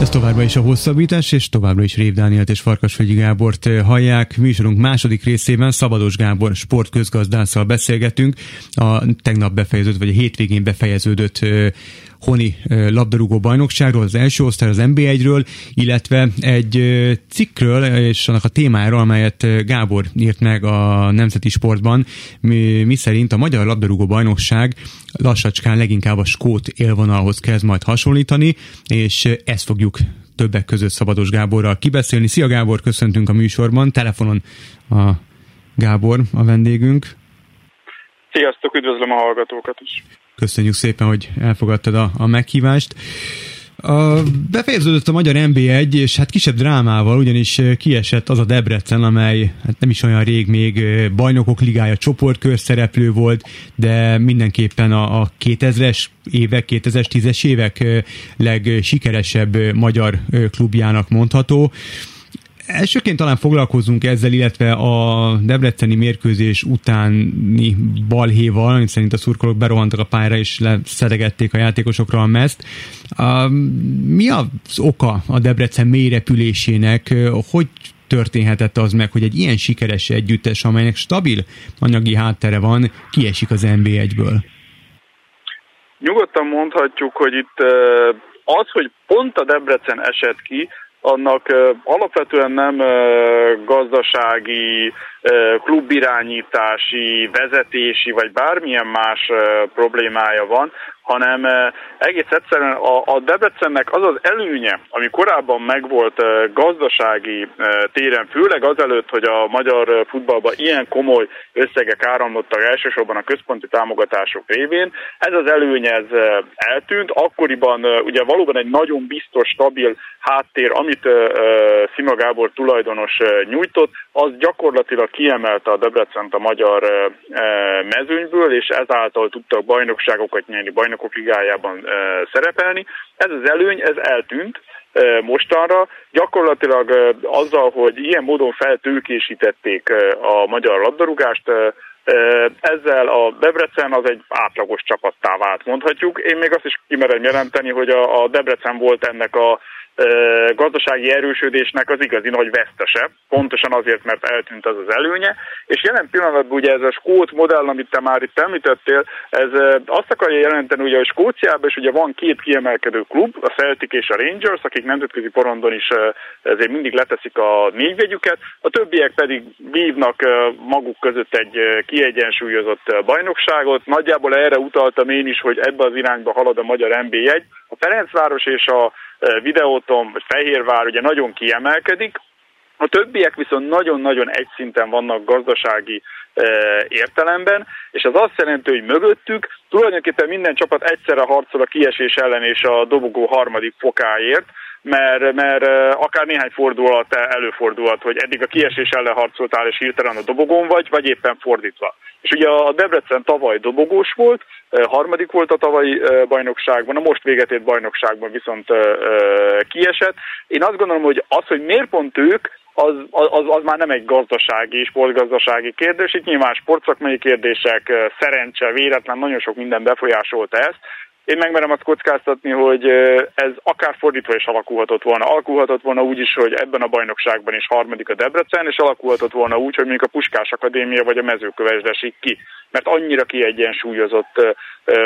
Ez továbbra is a hosszabbítás, és továbbra is Rév Dánielt és Farkasfegyi Gábort eh, hallják. Műsorunk második részében Szabados Gábor sportközgazdásszal beszélgetünk. A tegnap befejeződött, vagy a hétvégén befejeződött eh, Honi labdarúgó bajnokságról, az első osztály, az NB1-ről, illetve egy cikkről és annak a témáról, amelyet Gábor írt meg a Nemzeti Sportban, mi, mi szerint a Magyar Labdarúgó Bajnokság lassacskán leginkább a skót élvonalhoz kezd majd hasonlítani, és ezt fogjuk többek között Szabados Gáborral kibeszélni. Szia Gábor, köszöntünk a műsorban, telefonon a Gábor a vendégünk. Sziasztok, üdvözlöm a hallgatókat is. Köszönjük szépen, hogy elfogadtad a, a meghívást. Befejeződött a magyar NB1, és hát kisebb drámával, ugyanis kiesett az a Debrecen, amely hát nem is olyan rég még bajnokok ligája csoportkör szereplő volt, de mindenképpen a, a 2000-es évek, 2010-es évek legsikeresebb magyar klubjának mondható. Elsőként talán foglalkozunk ezzel, illetve a debreceni mérkőzés utáni balhéval, amit szerint a szurkolók berohantak a pályára és leszedegették a játékosokra a mezt. Mi az oka a Debrecen mélyrepülésének? Hogy történhetett az meg, hogy egy ilyen sikeres együttes, amelynek stabil anyagi háttere van, kiesik az NB1-ből? Nyugodtan mondhatjuk, hogy itt az, hogy pont a Debrecen esett ki, annak alapvetően nem gazdasági, klubirányítási, vezetési vagy bármilyen más problémája van, hanem eh, egész egyszerűen a, Debrecennek az az előnye, ami korábban megvolt eh, gazdasági eh, téren, főleg azelőtt, hogy a magyar futballban ilyen komoly összegek áramlottak elsősorban a központi támogatások révén, ez az előny ez eltűnt, akkoriban ugye valóban egy nagyon biztos, stabil háttér, amit Szima Gábor tulajdonos nyújtott, az gyakorlatilag kiemelte a Debrecent a magyar mezőnyből, és ezáltal tudtak bajnokságokat nyerni, bajnok bajnokok ligájában szerepelni. Ez az előny, ez eltűnt mostanra. Gyakorlatilag azzal, hogy ilyen módon feltőkésítették a magyar labdarúgást, ezzel a Debrecen az egy átlagos csapattá vált, mondhatjuk. Én még azt is kimerem jelenteni, hogy a Debrecen volt ennek a gazdasági erősödésnek az igazi nagy vesztese, pontosan azért, mert eltűnt az az előnye, és jelen pillanatban ugye ez a skót modell, amit te már itt említettél, ez azt akarja jelenteni, ugye, hogy Skóciában is ugye van két kiemelkedő klub, a Celtic és a Rangers, akik nemzetközi porondon is ezért mindig leteszik a négyvegyüket, a többiek pedig vívnak maguk között egy kiegyensúlyozott bajnokságot. Nagyjából erre utaltam én is, hogy ebbe az irányba halad a magyar NB1. A Ferencváros és a videóton, vagy Fehérvár ugye nagyon kiemelkedik, a többiek viszont nagyon-nagyon egy szinten vannak gazdasági értelemben, és az azt jelenti, hogy mögöttük tulajdonképpen minden csapat egyszerre harcol a kiesés ellen és a dobogó harmadik fokáért, mert, mert akár néhány fordulat előfordulhat, hogy eddig a kiesés ellen harcoltál és hirtelen a dobogón vagy, vagy éppen fordítva. És ugye a Debrecen tavaly dobogós volt, harmadik volt a tavalyi bajnokságban, a most véget ért bajnokságban viszont kiesett. Én azt gondolom, hogy az, hogy miért pont ők, az, az, az már nem egy gazdasági, sportgazdasági kérdés, itt nyilván sportszakmai kérdések, szerencse, véletlen, nagyon sok minden befolyásolta ezt, én megmerem azt kockáztatni, hogy ez akár fordítva is alakulhatott volna. Alakulhatott volna úgy is, hogy ebben a bajnokságban is harmadik a Debrecen, és alakulhatott volna úgy, hogy mondjuk a Puskás Akadémia vagy a Mezőköves esik ki. Mert annyira kiegyensúlyozott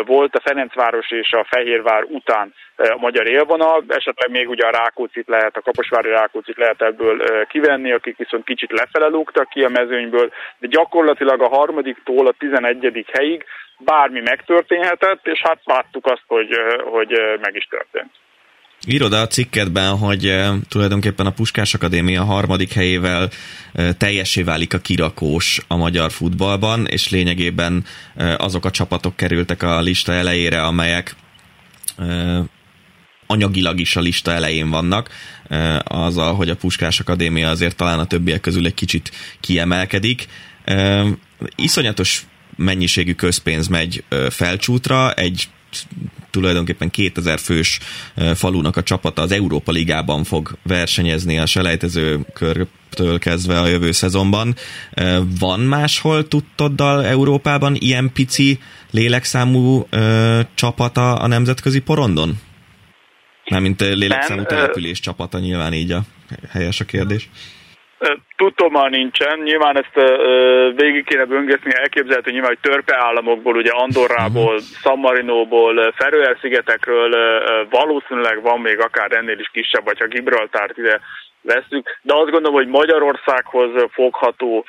volt a Ferencváros és a Fehérvár után a magyar élvonal, esetleg még ugye a Rákócit lehet, a Kaposvári Rákócit lehet ebből kivenni, akik viszont kicsit lefele lógtak ki a mezőnyből, de gyakorlatilag a harmadiktól a tizenegyedik helyig bármi megtörténhetett, és hát láttuk azt, hogy, hogy meg is történt. Írod a cikkedben, hogy tulajdonképpen a Puskás Akadémia harmadik helyével teljesé válik a kirakós a magyar futballban, és lényegében azok a csapatok kerültek a lista elejére, amelyek anyagilag is a lista elején vannak, azzal, hogy a Puskás Akadémia azért talán a többiek közül egy kicsit kiemelkedik. Iszonyatos mennyiségű közpénz megy felcsútra, egy tulajdonképpen 2000 fős falunak a csapata az Európa Ligában fog versenyezni a selejtező körtől kezdve a jövő szezonban. Van máshol tudtoddal Európában ilyen pici lélekszámú csapata a nemzetközi porondon? Mármint lélekszámú település csapata, nyilván így a helyes a kérdés. Tudtommal nincsen, nyilván ezt végig kéne böngetni, elképzelhető nyilván, hogy törpe államokból, ugye Andorrából, uh-huh. San Marinóból, Feröer-szigetekről valószínűleg van még akár ennél is kisebb, vagy ha Gibraltárt ide veszük, de azt gondolom, hogy Magyarországhoz fogható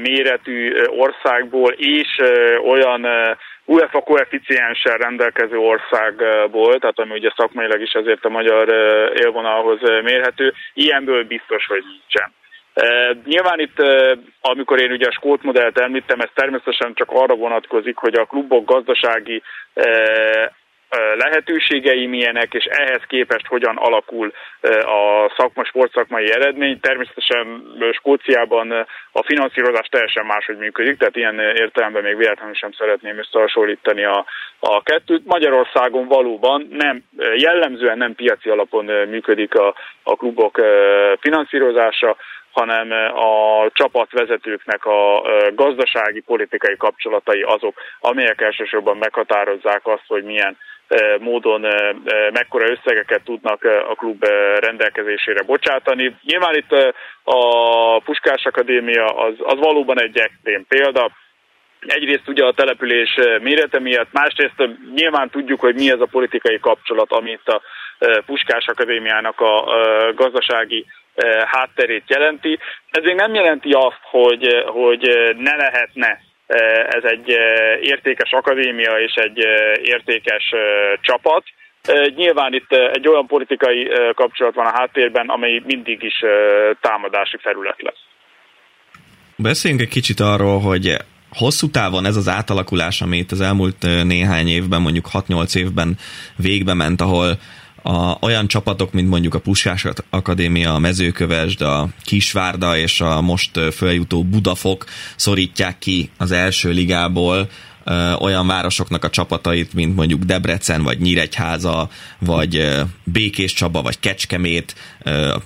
méretű országból és olyan UEFA koeficienssel rendelkező országból, tehát ami ugye szakmailag is azért a magyar élvonalhoz mérhető, ilyenből biztos, hogy nincsen. Nyilván itt, amikor én ugye a skót modellt említem, ez természetesen csak arra vonatkozik, hogy a klubok gazdasági lehetőségei milyenek, és ehhez képest hogyan alakul a szakma, sportszakmai eredmény. Természetesen Skóciában a finanszírozás teljesen máshogy működik, tehát ilyen értelemben még véletlenül sem szeretném összehasonlítani a, a kettőt. Magyarországon valóban nem, jellemzően nem piaci alapon működik a, a klubok finanszírozása, hanem a csapatvezetőknek a gazdasági, politikai kapcsolatai azok, amelyek elsősorban meghatározzák azt, hogy milyen módon mekkora összegeket tudnak a klub rendelkezésére bocsátani. Nyilván itt a Puskás Akadémia az, az valóban egy extrém példa, egyrészt ugye a település mérete miatt, másrészt nyilván tudjuk, hogy mi ez a politikai kapcsolat, amit a Puskás Akadémiának a gazdasági hátterét jelenti. Ez még nem jelenti azt, hogy, hogy ne lehetne ez egy értékes akadémia és egy értékes csapat. Nyilván itt egy olyan politikai kapcsolat van a háttérben, amely mindig is támadási felület lesz. Beszéljünk egy kicsit arról, hogy hosszú távon ez az átalakulás, amit az elmúlt néhány évben, mondjuk 6-8 évben végbe ment, ahol a, olyan csapatok, mint mondjuk a Puskás Akadémia, a Mezőkövesd, a Kisvárda és a most följutó Budafok szorítják ki az első ligából olyan városoknak a csapatait, mint mondjuk Debrecen, vagy Nyíregyháza, vagy Békés Csaba, vagy Kecskemét.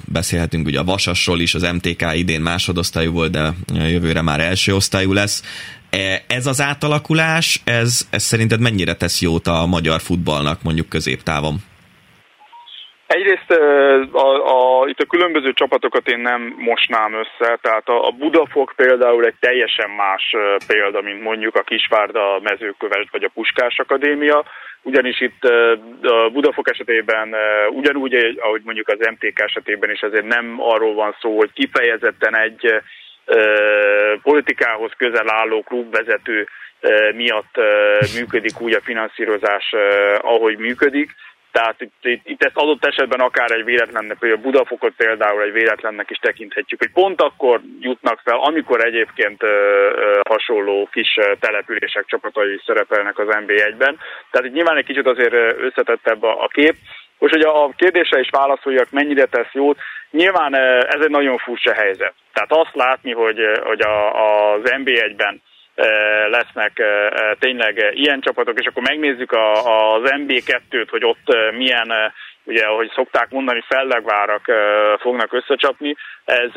Beszélhetünk ugye a Vasasról is, az MTK idén másodosztályú volt, de jövőre már első osztályú lesz. E, ez az átalakulás, ez, ez szerinted mennyire tesz jót a magyar futballnak mondjuk középtávon? Egyrészt a, a, itt a különböző csapatokat én nem mosnám össze, tehát a, a Budafok például egy teljesen más példa, mint mondjuk a Kisvárda, a vagy a Puskás Akadémia, ugyanis itt a Budafok esetében ugyanúgy, ahogy mondjuk az MTK esetében is azért nem arról van szó, hogy kifejezetten egy politikához közel álló klubvezető miatt működik úgy a finanszírozás, ahogy működik, tehát itt, itt, itt ezt adott esetben akár egy véletlennek, vagy a Budafokot például egy véletlennek is tekinthetjük, hogy pont akkor jutnak fel, amikor egyébként ö, ö, hasonló kis települések csapatai szerepelnek az NB1-ben. Tehát itt nyilván egy kicsit azért összetettebb a, a kép. Most, hogy a kérdésre is válaszoljak, mennyire tesz jót, nyilván ez egy nagyon furcsa helyzet. Tehát azt látni, hogy, hogy a, az NB1-ben lesznek tényleg ilyen csapatok, és akkor megnézzük az MB2-t, hogy ott milyen ugye, ahogy szokták mondani, fellegvárak fognak összecsapni. Ez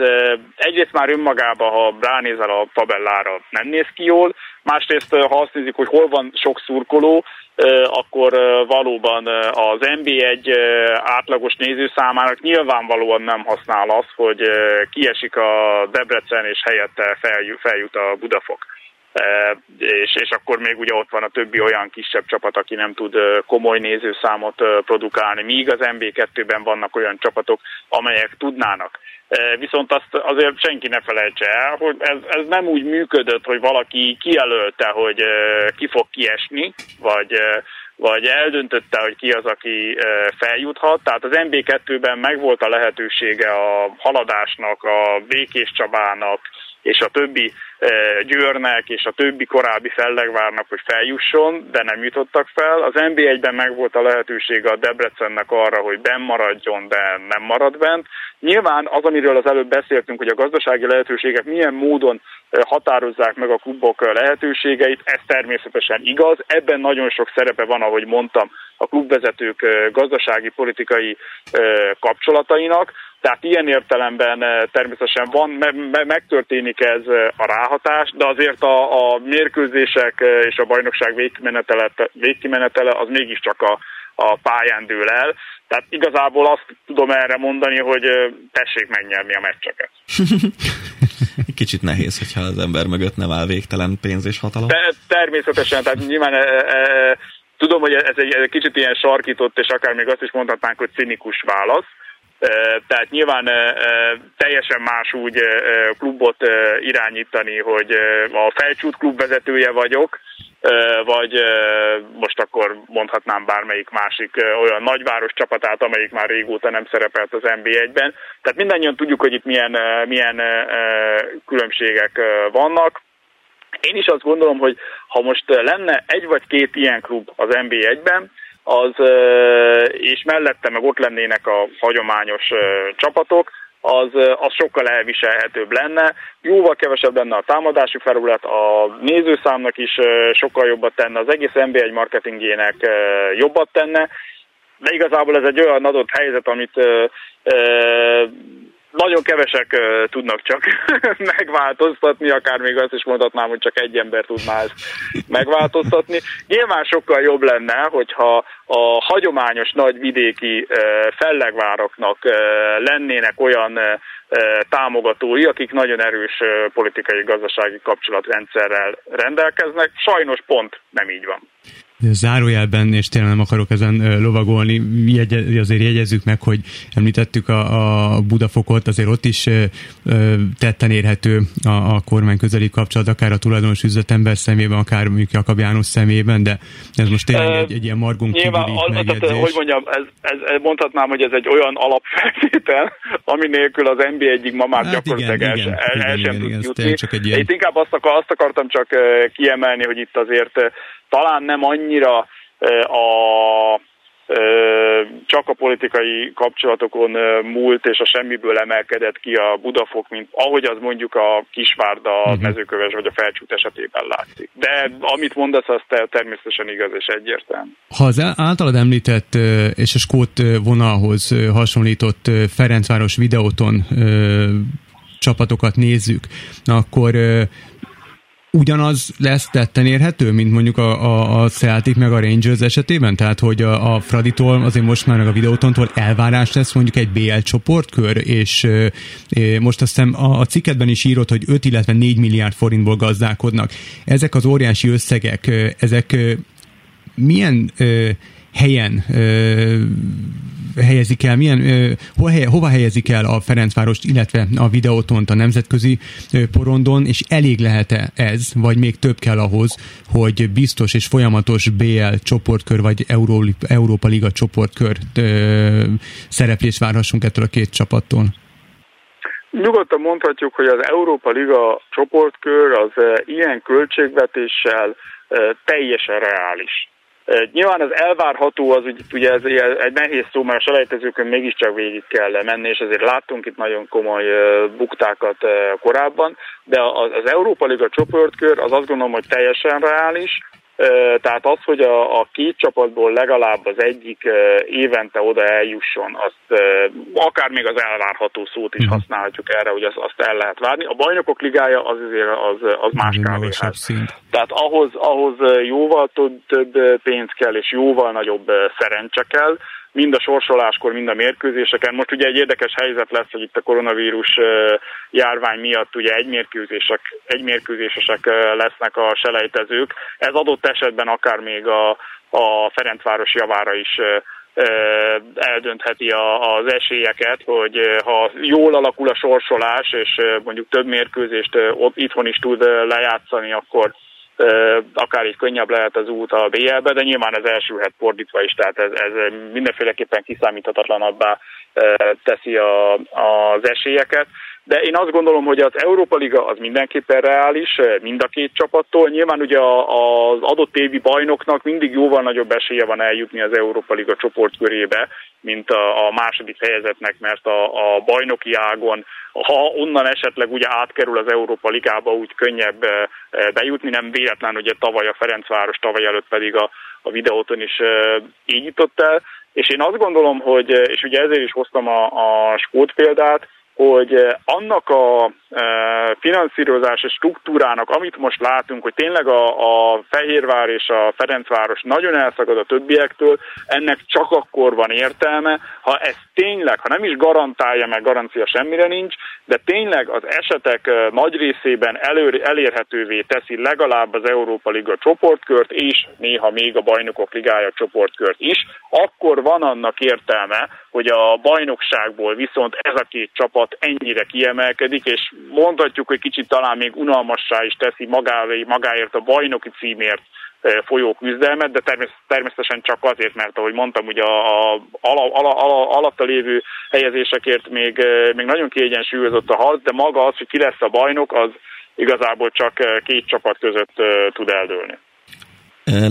egyrészt már önmagában, ha ránézel a tabellára, nem néz ki jól, másrészt, ha azt nézik, hogy hol van sok szurkoló, akkor valóban az NB1 átlagos nézőszámának nyilvánvalóan nem használ az, hogy kiesik a Debrecen és helyette feljut a Budafok és, és akkor még ugye ott van a többi olyan kisebb csapat, aki nem tud komoly nézőszámot produkálni, míg az MB2-ben vannak olyan csapatok, amelyek tudnának. Viszont azt azért senki ne felejtse el, hogy ez, ez nem úgy működött, hogy valaki kijelölte, hogy ki fog kiesni, vagy vagy eldöntötte, hogy ki az, aki feljuthat. Tehát az MB2-ben megvolt a lehetősége a haladásnak, a Békés Csabának, és a többi Győrnek és a többi korábbi fellegvárnak, hogy feljusson, de nem jutottak fel. Az NB1-ben meg volt a lehetősége a Debrecennek arra, hogy benn maradjon, de nem marad bent. Nyilván az, amiről az előbb beszéltünk, hogy a gazdasági lehetőségek milyen módon határozzák meg a klubok lehetőségeit, ez természetesen igaz. Ebben nagyon sok szerepe van, ahogy mondtam, a klubvezetők gazdasági, politikai kapcsolatainak. Tehát ilyen értelemben eh, természetesen van, me- megtörténik ez eh, a ráhatás, de azért a, a mérkőzések eh, és a bajnokság végkimenetele, végkimenetele az mégiscsak a, a pályán dől el. Tehát igazából azt tudom erre mondani, hogy tessék megnyerni a meccseket. Kicsit nehéz, hogyha az ember mögött nem áll végtelen pénz és hatalom. De, természetesen, tehát nyilván e, e, tudom, hogy ez egy, egy kicsit ilyen sarkított, és akár még azt is mondhatnánk, hogy cinikus válasz, tehát nyilván teljesen más úgy klubot irányítani, hogy a felcsút klub vezetője vagyok, vagy most akkor mondhatnám bármelyik másik olyan nagyváros csapatát, amelyik már régóta nem szerepelt az NB1-ben. Tehát mindannyian tudjuk, hogy itt milyen, milyen különbségek vannak. Én is azt gondolom, hogy ha most lenne egy vagy két ilyen klub az NB1-ben, az, és mellette meg ott lennének a hagyományos csapatok, az, az sokkal elviselhetőbb lenne. Jóval kevesebb lenne a támadási felület, a nézőszámnak is sokkal jobbat tenne, az egész NBA1 marketingének jobbat tenne, de igazából ez egy olyan adott helyzet, amit nagyon kevesek uh, tudnak csak megváltoztatni, akár még azt is mondhatnám, hogy csak egy ember tudná ezt megváltoztatni. Nyilván sokkal jobb lenne, hogyha a hagyományos nagy vidéki uh, fellegvároknak uh, lennének olyan támogatói, akik nagyon erős politikai-gazdasági kapcsolatrendszerrel rendelkeznek. Sajnos pont nem így van zárójelben, és tényleg nem akarok ezen lovagolni, jegy, azért jegyezzük meg, hogy említettük a, a Budafokot, azért ott is tetten érhető a, a kormány közeli kapcsolat, akár a tulajdonos üzletember szemében, akár mondjuk Jakab János szemében, de ez most tényleg egy, egy ilyen margunk Nyilván, az, tehát, hogy mondjam, ez, ez, mondhatnám, hogy ez egy olyan alapfeltétel, ami nélkül az NBA egyik ma már hát gyakorlatilag el, el, el, el sem tud jutni. Csak egy ilyen... Itt inkább azt, akar, azt akartam csak kiemelni, hogy itt azért talán nem annyira a csak a politikai kapcsolatokon múlt és a semmiből emelkedett ki a Budafok, mint ahogy az mondjuk a Kisvárda, a uh-huh. mezőköves vagy a felcsút esetében látszik. De amit mondasz, az természetesen igaz és egyértelmű. Ha az általad említett és a Skót vonalhoz hasonlított Ferencváros videóton csapatokat nézzük, akkor ugyanaz lesz tetten érhető, mint mondjuk a, a, a Celtic meg a Rangers esetében? Tehát, hogy a, a Fraditól, azért most már meg a videótontól elvárás lesz mondjuk egy BL csoportkör, és e, most azt hiszem a, a cikketben is írott, hogy 5, illetve 4 milliárd forintból gazdálkodnak. Ezek az óriási összegek, ezek milyen e, helyen helyezik el, milyen, hol hova helyezik el a Ferencvárost, illetve a videótont a nemzetközi porondon, és elég lehet-e ez, vagy még több kell ahhoz, hogy biztos és folyamatos BL csoportkör, vagy Euró, Európa Liga csoportkör szereplés várhassunk ettől a két csapattól? Nyugodtan mondhatjuk, hogy az Európa Liga csoportkör az ilyen költségvetéssel teljesen reális. Nyilván az elvárható az ugye ez egy nehéz szó, mert a selejtezőkön mégiscsak végig kell menni, és azért láttunk itt nagyon komoly buktákat korábban, de az Európa Liga csoportkör az azt gondolom, hogy teljesen reális, tehát az, hogy a, a két csapatból legalább az egyik évente oda eljusson, azt akár még az elvárható szót is mhm. használhatjuk erre, hogy azt, azt el lehet várni. A bajnokok ligája az azért az, az más kávéház. Tehát ahhoz, ahhoz jóval több, több pénz kell, és jóval nagyobb szerencse kell, mind a sorsoláskor, mind a mérkőzéseken. Most ugye egy érdekes helyzet lesz, hogy itt a koronavírus járvány miatt ugye egy mérkőzések, egy mérkőzésesek lesznek a selejtezők. Ez adott esetben akár még a, a Ferencváros javára is eldöntheti az esélyeket, hogy ha jól alakul a sorsolás, és mondjuk több mérkőzést itthon is tud lejátszani, akkor akár így könnyebb lehet az út a BL-be, de nyilván ez elsülhet fordítva is, tehát ez, ez mindenféleképpen kiszámíthatatlanabbá teszi a, az esélyeket. De én azt gondolom, hogy az Európa Liga az mindenképpen reális, mind a két csapattól. Nyilván ugye az adott évi bajnoknak mindig jóval nagyobb esélye van eljutni az Európa Liga csoportkörébe, mint a, második helyezetnek, mert a, bajnoki ágon, ha onnan esetleg ugye átkerül az Európa Ligába, úgy könnyebb bejutni, nem véletlen, ugye tavaly a Ferencváros, tavaly előtt pedig a, a videóton is így jutott el, és én azt gondolom, hogy, és ugye ezért is hoztam a, a skót példát, hogy eh, annak a eh, finanszírozási struktúrának, amit most látunk, hogy tényleg a, a Fehérvár és a Ferencváros nagyon elszakad a többiektől, ennek csak akkor van értelme, ha ez tényleg, ha nem is garantálja, meg garancia semmire nincs, de tényleg az esetek eh, nagy részében elő, elérhetővé teszi legalább az Európa Liga csoportkört, és néha még a Bajnokok Ligája csoportkört is, akkor van annak értelme, hogy a bajnokságból viszont ez a két csapat ennyire kiemelkedik, és mondhatjuk, hogy kicsit talán még unalmassá is teszi magávé, magáért a bajnoki címért e, folyó küzdelmet, de természetesen csak azért, mert ahogy mondtam, ugye a, a, ala, ala, ala, alatta lévő helyezésekért még, e, még nagyon kiegyensúlyozott a harc, de maga az, hogy ki lesz a bajnok, az igazából csak e, két csapat között tud eldőlni.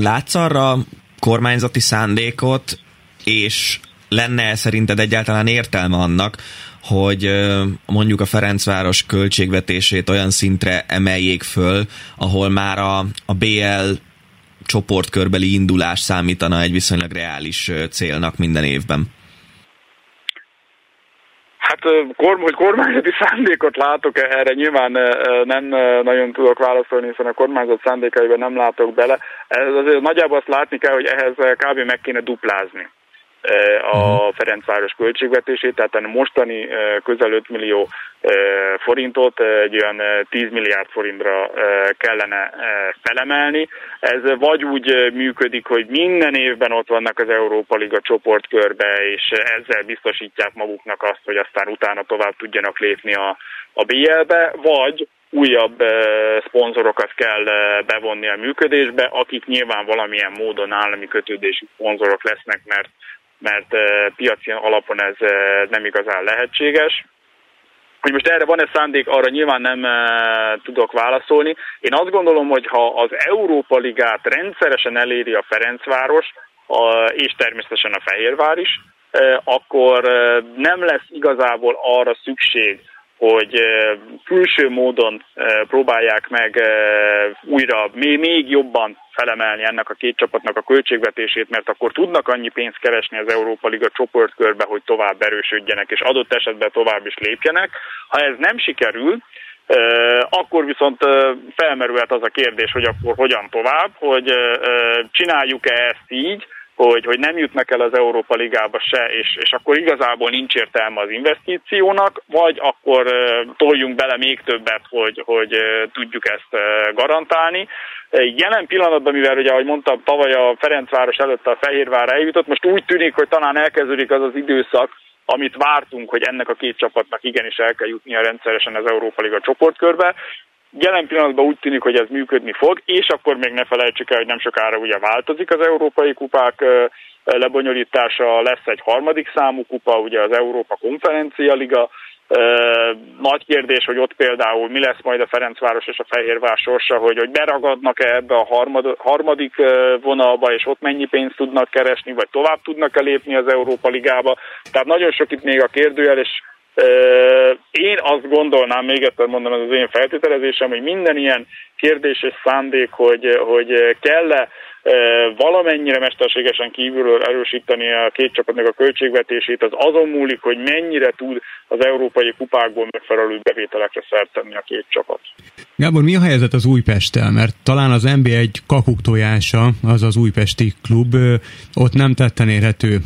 Látsz arra kormányzati szándékot, és lenne szerinted egyáltalán értelme annak, hogy mondjuk a Ferencváros költségvetését olyan szintre emeljék föl, ahol már a, a BL csoportkörbeli indulás számítana egy viszonylag reális célnak minden évben? Hát, hogy kormányzati szándékot látok erre, nyilván nem nagyon tudok válaszolni, hiszen a kormányzat szándékaiban nem látok bele. Ez azért nagyjából azt látni kell, hogy ehhez kb. meg kéne duplázni a mhm. Ferencváros költségvetését, tehát a mostani közel 5 millió forintot egy olyan 10 milliárd forintra kellene felemelni. Ez vagy úgy működik, hogy minden évben ott vannak az Európa Liga csoportkörbe, és ezzel biztosítják maguknak azt, hogy aztán utána tovább tudjanak lépni a, a BL-be, vagy újabb szponzorokat kell bevonni a működésbe, akik nyilván valamilyen módon állami kötődésű szponzorok lesznek, mert mert piaci alapon ez nem igazán lehetséges. Hogy most erre van-e szándék, arra nyilván nem tudok válaszolni. Én azt gondolom, hogy ha az Európa Ligát rendszeresen eléri a Ferencváros, és természetesen a Fehérvár is, akkor nem lesz igazából arra szükség, hogy külső módon próbálják meg újra még jobban felemelni ennek a két csapatnak a költségvetését, mert akkor tudnak annyi pénzt keresni az Európa Liga csoportkörbe, hogy tovább erősödjenek, és adott esetben tovább is lépjenek. Ha ez nem sikerül, akkor viszont felmerülhet az a kérdés, hogy akkor hogyan tovább, hogy csináljuk-e ezt így, hogy, hogy nem jutnak el az Európa Ligába se, és, és akkor igazából nincs értelme az investíciónak, vagy akkor toljunk bele még többet, hogy, hogy tudjuk ezt garantálni. Jelen pillanatban, mivel ugye, ahogy mondtam, tavaly a Ferencváros előtt a Fehérvár eljutott, most úgy tűnik, hogy talán elkezdődik az az időszak, amit vártunk, hogy ennek a két csapatnak igenis el kell jutnia rendszeresen az Európa Liga csoportkörbe. Jelen pillanatban úgy tűnik, hogy ez működni fog, és akkor még ne felejtsük el, hogy nem sokára ugye változik az európai kupák lebonyolítása, lesz egy harmadik számú kupa, ugye az Európa Konferencia Liga, nagy kérdés, hogy ott például mi lesz majd a Ferencváros és a Fehérvár sorsa, hogy, hogy beragadnak-e ebbe a harmad, harmadik vonalba, és ott mennyi pénzt tudnak keresni, vagy tovább tudnak-e lépni az Európa Ligába. Tehát nagyon sok itt még a kérdőjel, és én azt gondolnám, még egyszer mondom, ez az én feltételezésem, hogy minden ilyen kérdés és szándék, hogy, hogy kell-e valamennyire mesterségesen kívülről erősíteni a két csapatnak a költségvetését, az azon múlik, hogy mennyire tud az európai kupákból megfelelő bevételekre szert tenni a két csapat. Gábor, mi a helyzet az Újpesttel? Mert talán az nb egy kakuktojása, az az újpesti klub, ott nem tetten érhető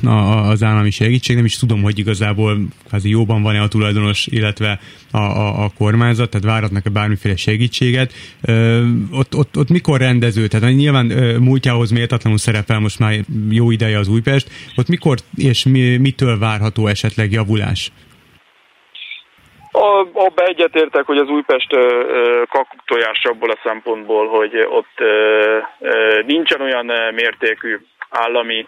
az állami segítség, nem is tudom, hogy igazából kvázi jóban van-e a tulajdonos, illetve a, a, a kormányzat, tehát váratnak-e bármiféle segítséget. Ott, ott, ott mikor rendező? Tehát nyilván múltjához méltatlanul szerepel most már jó ideje az Újpest. Ott mikor és mi, mitől várható esetleg javulás? Abba egyetértek, hogy az Újpest kakuk tojás abból a szempontból, hogy ott nincsen olyan mértékű állami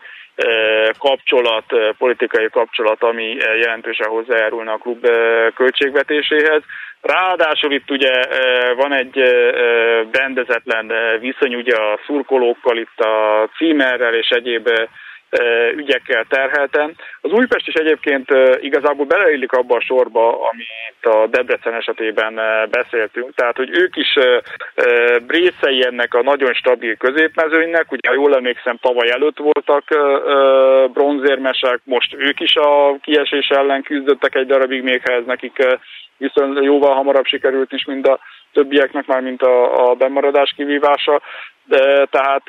kapcsolat, politikai kapcsolat, ami jelentősen hozzájárulna a klub költségvetéséhez. Ráadásul itt ugye van egy rendezetlen viszony ugye a szurkolókkal, itt a címerrel és egyéb ügyekkel terhelten. Az Újpest is egyébként igazából beleillik abba a sorba, amit a Debrecen esetében beszéltünk, tehát hogy ők is részei ennek a nagyon stabil középmezőnynek, ugye ha jól emlékszem tavaly előtt voltak bronzérmesek, most ők is a kiesés ellen küzdöttek egy darabig, még ha ez nekik viszont jóval hamarabb sikerült is, mint a többieknek, már mint a, a bemaradás kivívása. De, tehát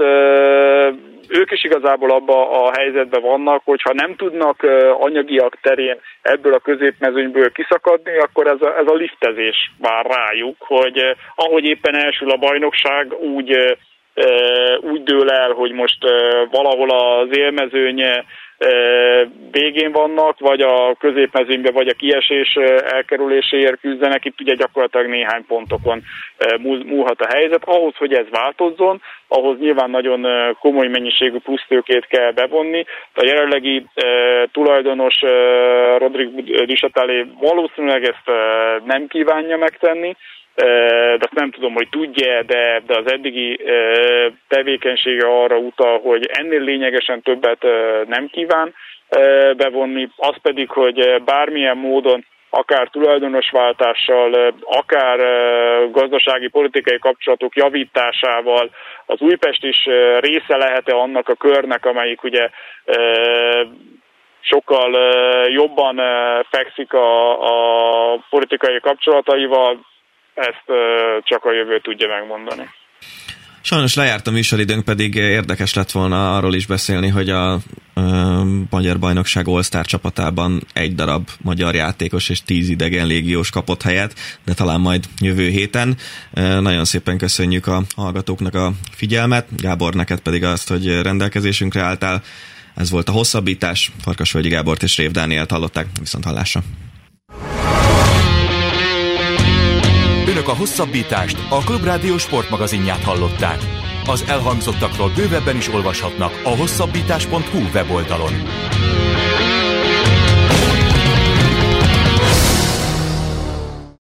ők is igazából abba a helyzetben vannak, hogyha nem tudnak anyagiak terén ebből a középmezőnyből kiszakadni, akkor ez a, ez a liftezés vár rájuk, hogy ahogy éppen elsül a bajnokság, úgy úgy dől el, hogy most valahol az élmezőny végén vannak, vagy a középmezőnybe, vagy a kiesés elkerüléséért küzdenek. Itt ugye gyakorlatilag néhány pontokon múlhat a helyzet. Ahhoz, hogy ez változzon, ahhoz nyilván nagyon komoly mennyiségű plusztőkét kell bevonni. A jelenlegi tulajdonos Rodrigo Disatale valószínűleg ezt nem kívánja megtenni, de azt nem tudom, hogy tudja, de, de az eddigi tevékenysége arra utal, hogy ennél lényegesen többet nem kíván bevonni, az pedig, hogy bármilyen módon akár tulajdonosváltással, akár gazdasági politikai kapcsolatok javításával az Újpest is része lehet-e annak a körnek, amelyik ugye sokkal jobban fekszik a, a politikai kapcsolataival, ezt csak a jövő tudja megmondani. Sajnos lejárt a műsoridőnk, pedig érdekes lett volna arról is beszélni, hogy a Magyar Bajnokság All-Star csapatában egy darab magyar játékos és tíz idegen légiós kapott helyet, de talán majd jövő héten. Nagyon szépen köszönjük a hallgatóknak a figyelmet, Gábor, neked pedig azt, hogy rendelkezésünkre álltál. Ez volt a hosszabbítás, Farkasvölgyi Gábort és Rév Dánielt hallották, viszont hallásra. Önök a hosszabbítást, a Klubrádió sportmagazinját hallották. Az elhangzottakról bővebben is olvashatnak a hosszabbítás.hu weboldalon.